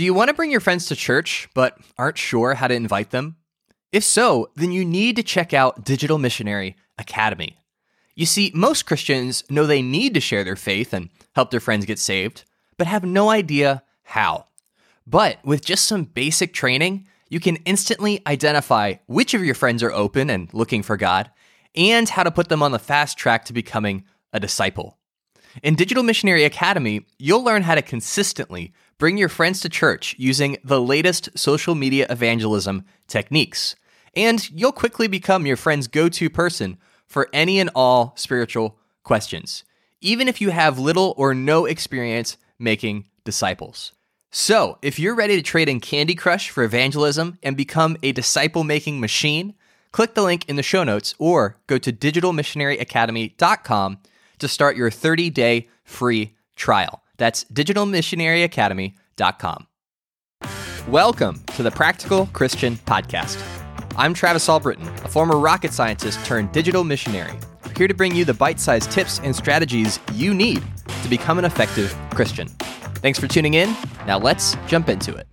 Do you want to bring your friends to church but aren't sure how to invite them? If so, then you need to check out Digital Missionary Academy. You see, most Christians know they need to share their faith and help their friends get saved, but have no idea how. But with just some basic training, you can instantly identify which of your friends are open and looking for God, and how to put them on the fast track to becoming a disciple. In Digital Missionary Academy, you'll learn how to consistently bring your friends to church using the latest social media evangelism techniques. And you'll quickly become your friend's go to person for any and all spiritual questions, even if you have little or no experience making disciples. So, if you're ready to trade in Candy Crush for evangelism and become a disciple making machine, click the link in the show notes or go to digitalmissionaryacademy.com to start your 30 day free trial. That's digitalmissionaryacademy.com. Welcome to the Practical Christian Podcast. I'm Travis Albritton, a former rocket scientist turned digital missionary, here to bring you the bite sized tips and strategies you need to become an effective Christian. Thanks for tuning in. Now let's jump into it.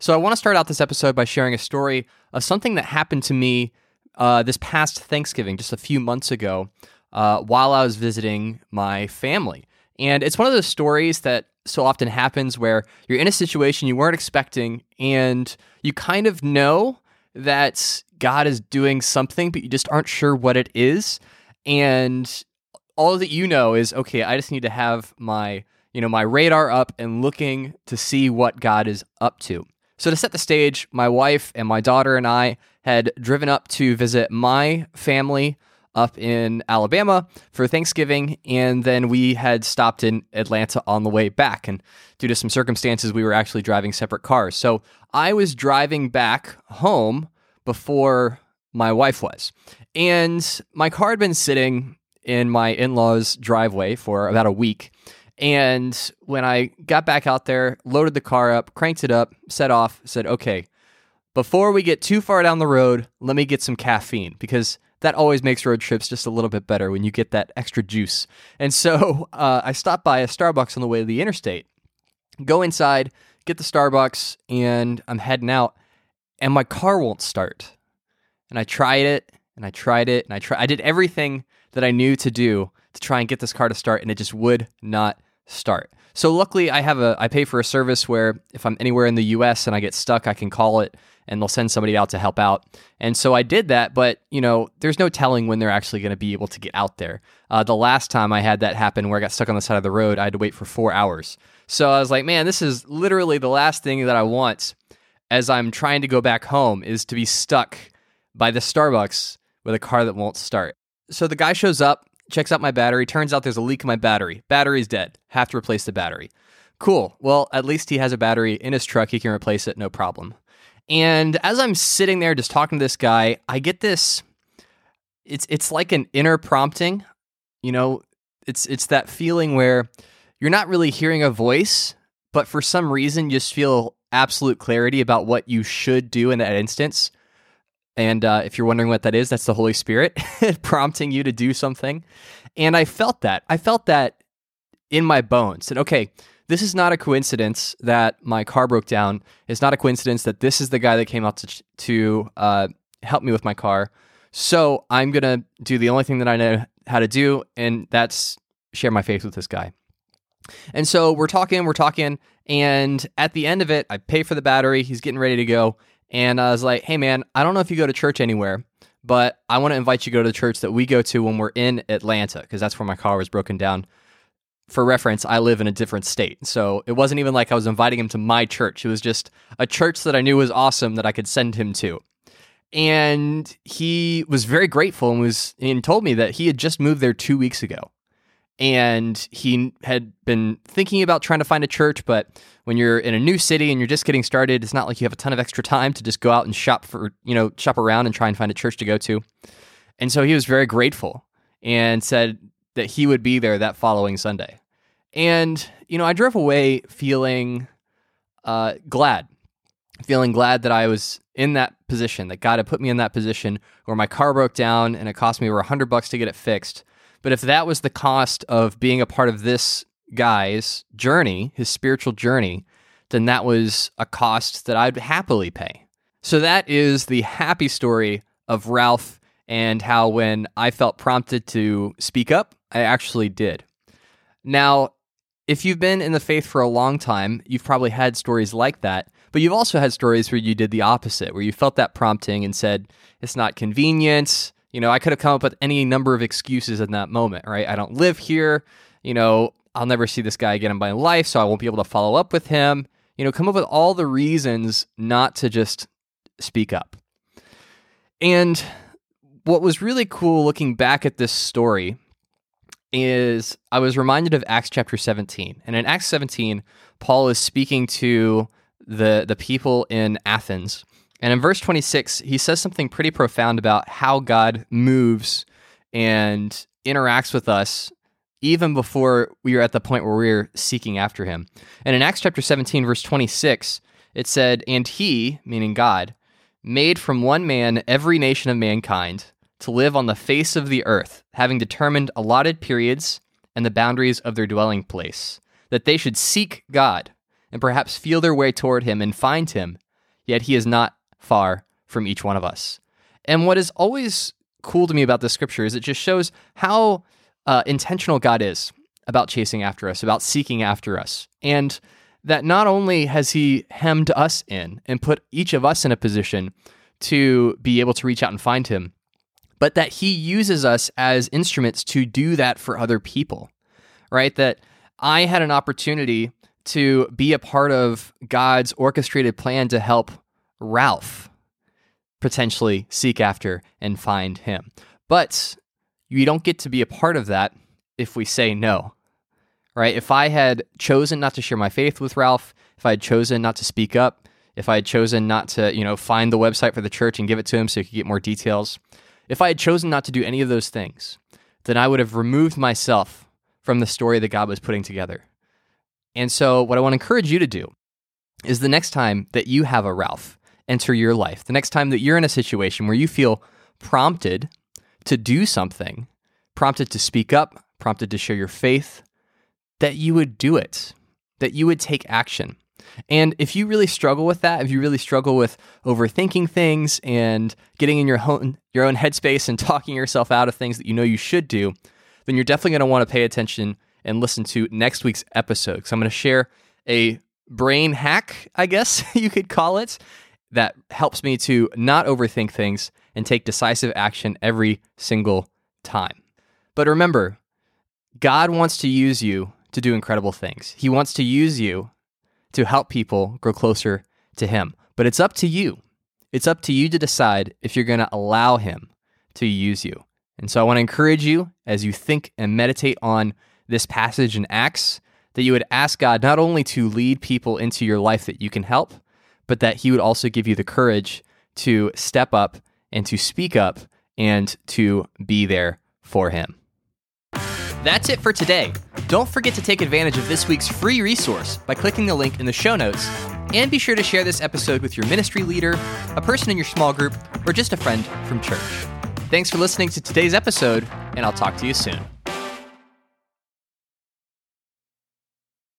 So, I want to start out this episode by sharing a story of something that happened to me uh, this past Thanksgiving, just a few months ago, uh, while I was visiting my family. And it's one of those stories that so often happens where you're in a situation you weren't expecting and you kind of know that God is doing something, but you just aren't sure what it is. And all that you know is, okay, I just need to have my, you know, my radar up and looking to see what God is up to. So to set the stage, my wife and my daughter and I had driven up to visit my family up in Alabama for Thanksgiving, and then we had stopped in Atlanta on the way back. And due to some circumstances, we were actually driving separate cars. So I was driving back home before my wife was. And my car had been sitting in my in law's driveway for about a week. And when I got back out there, loaded the car up, cranked it up, set off, said, okay, before we get too far down the road, let me get some caffeine because that always makes road trips just a little bit better when you get that extra juice. And so uh, I stopped by a Starbucks on the way to the interstate, go inside, get the Starbucks, and I'm heading out, and my car won't start. And I tried it, and I tried it, and I tried. I did everything that I knew to do to try and get this car to start, and it just would not start. So luckily, I have a I pay for a service where if I'm anywhere in the U.S. and I get stuck, I can call it and they'll send somebody out to help out. And so I did that, but you know, there's no telling when they're actually going to be able to get out there. Uh, the last time I had that happen, where I got stuck on the side of the road, I had to wait for four hours. So I was like, man, this is literally the last thing that I want as I'm trying to go back home is to be stuck by the Starbucks with a car that won't start. So the guy shows up, checks out my battery. Turns out there's a leak in my battery. Battery's dead. Have to replace the battery. Cool. Well, at least he has a battery in his truck. He can replace it, no problem. And as I'm sitting there just talking to this guy, I get this it's it's like an inner prompting. You know, it's it's that feeling where you're not really hearing a voice, but for some reason you just feel absolute clarity about what you should do in that instance. And uh, if you're wondering what that is, that's the Holy Spirit prompting you to do something. And I felt that. I felt that in my bones. And okay, this is not a coincidence that my car broke down. It's not a coincidence that this is the guy that came out to to uh, help me with my car. So I'm gonna do the only thing that I know how to do, and that's share my faith with this guy. And so we're talking, we're talking, and at the end of it, I pay for the battery. He's getting ready to go, and I was like, "Hey, man, I don't know if you go to church anywhere." But I want to invite you to go to the church that we go to when we're in Atlanta, because that's where my car was broken down for reference, I live in a different state. So it wasn't even like I was inviting him to my church. It was just a church that I knew was awesome that I could send him to. And he was very grateful and was and told me that he had just moved there 2 weeks ago. And he had been thinking about trying to find a church, but when you're in a new city and you're just getting started, it's not like you have a ton of extra time to just go out and shop for, you know, shop around and try and find a church to go to. And so he was very grateful and said that he would be there that following Sunday. And, you know, I drove away feeling uh, glad, feeling glad that I was in that position, that God had put me in that position where my car broke down and it cost me over a hundred bucks to get it fixed. But if that was the cost of being a part of this guy's journey, his spiritual journey, then that was a cost that I'd happily pay. So that is the happy story of Ralph and how when I felt prompted to speak up, I actually did. Now, if you've been in the faith for a long time, you've probably had stories like that, but you've also had stories where you did the opposite, where you felt that prompting and said, it's not convenient. You know, I could have come up with any number of excuses in that moment, right? I don't live here. You know, I'll never see this guy again in my life, so I won't be able to follow up with him. You know, come up with all the reasons not to just speak up. And what was really cool looking back at this story is I was reminded of Acts chapter 17. And in Acts 17, Paul is speaking to the the people in Athens. And in verse 26, he says something pretty profound about how God moves and interacts with us even before we are at the point where we're seeking after him. And in Acts chapter 17 verse 26, it said, "And he, meaning God, made from one man every nation of mankind to live on the face of the earth, having determined allotted periods and the boundaries of their dwelling place, that they should seek God and perhaps feel their way toward him and find him, yet he is not far from each one of us. And what is always cool to me about this scripture is it just shows how uh, intentional God is about chasing after us, about seeking after us. And that not only has he hemmed us in and put each of us in a position to be able to reach out and find him, but that he uses us as instruments to do that for other people, right? That I had an opportunity to be a part of God's orchestrated plan to help Ralph potentially seek after and find him. But you don't get to be a part of that if we say no, right? If I had chosen not to share my faith with Ralph, if I had chosen not to speak up, if I had chosen not to, you know, find the website for the church and give it to him so he could get more details, if I had chosen not to do any of those things, then I would have removed myself from the story that God was putting together. And so, what I want to encourage you to do is the next time that you have a Ralph enter your life, the next time that you're in a situation where you feel prompted to do something, prompted to speak up, prompted to share your faith, that you would do it, that you would take action. And if you really struggle with that, if you really struggle with overthinking things and getting in your own, your own headspace and talking yourself out of things that you know you should do, then you're definitely going to want to pay attention and listen to next week's episode. Because I'm going to share a brain hack, I guess you could call it, that helps me to not overthink things and take decisive action every single time. But remember, God wants to use you to do incredible things. He wants to use you to help people grow closer to Him. But it's up to you. It's up to you to decide if you're going to allow Him to use you. And so I want to encourage you as you think and meditate on this passage in Acts that you would ask God not only to lead people into your life that you can help, but that He would also give you the courage to step up and to speak up and to be there for Him. That's it for today. Don't forget to take advantage of this week's free resource by clicking the link in the show notes. And be sure to share this episode with your ministry leader, a person in your small group, or just a friend from church. Thanks for listening to today's episode, and I'll talk to you soon.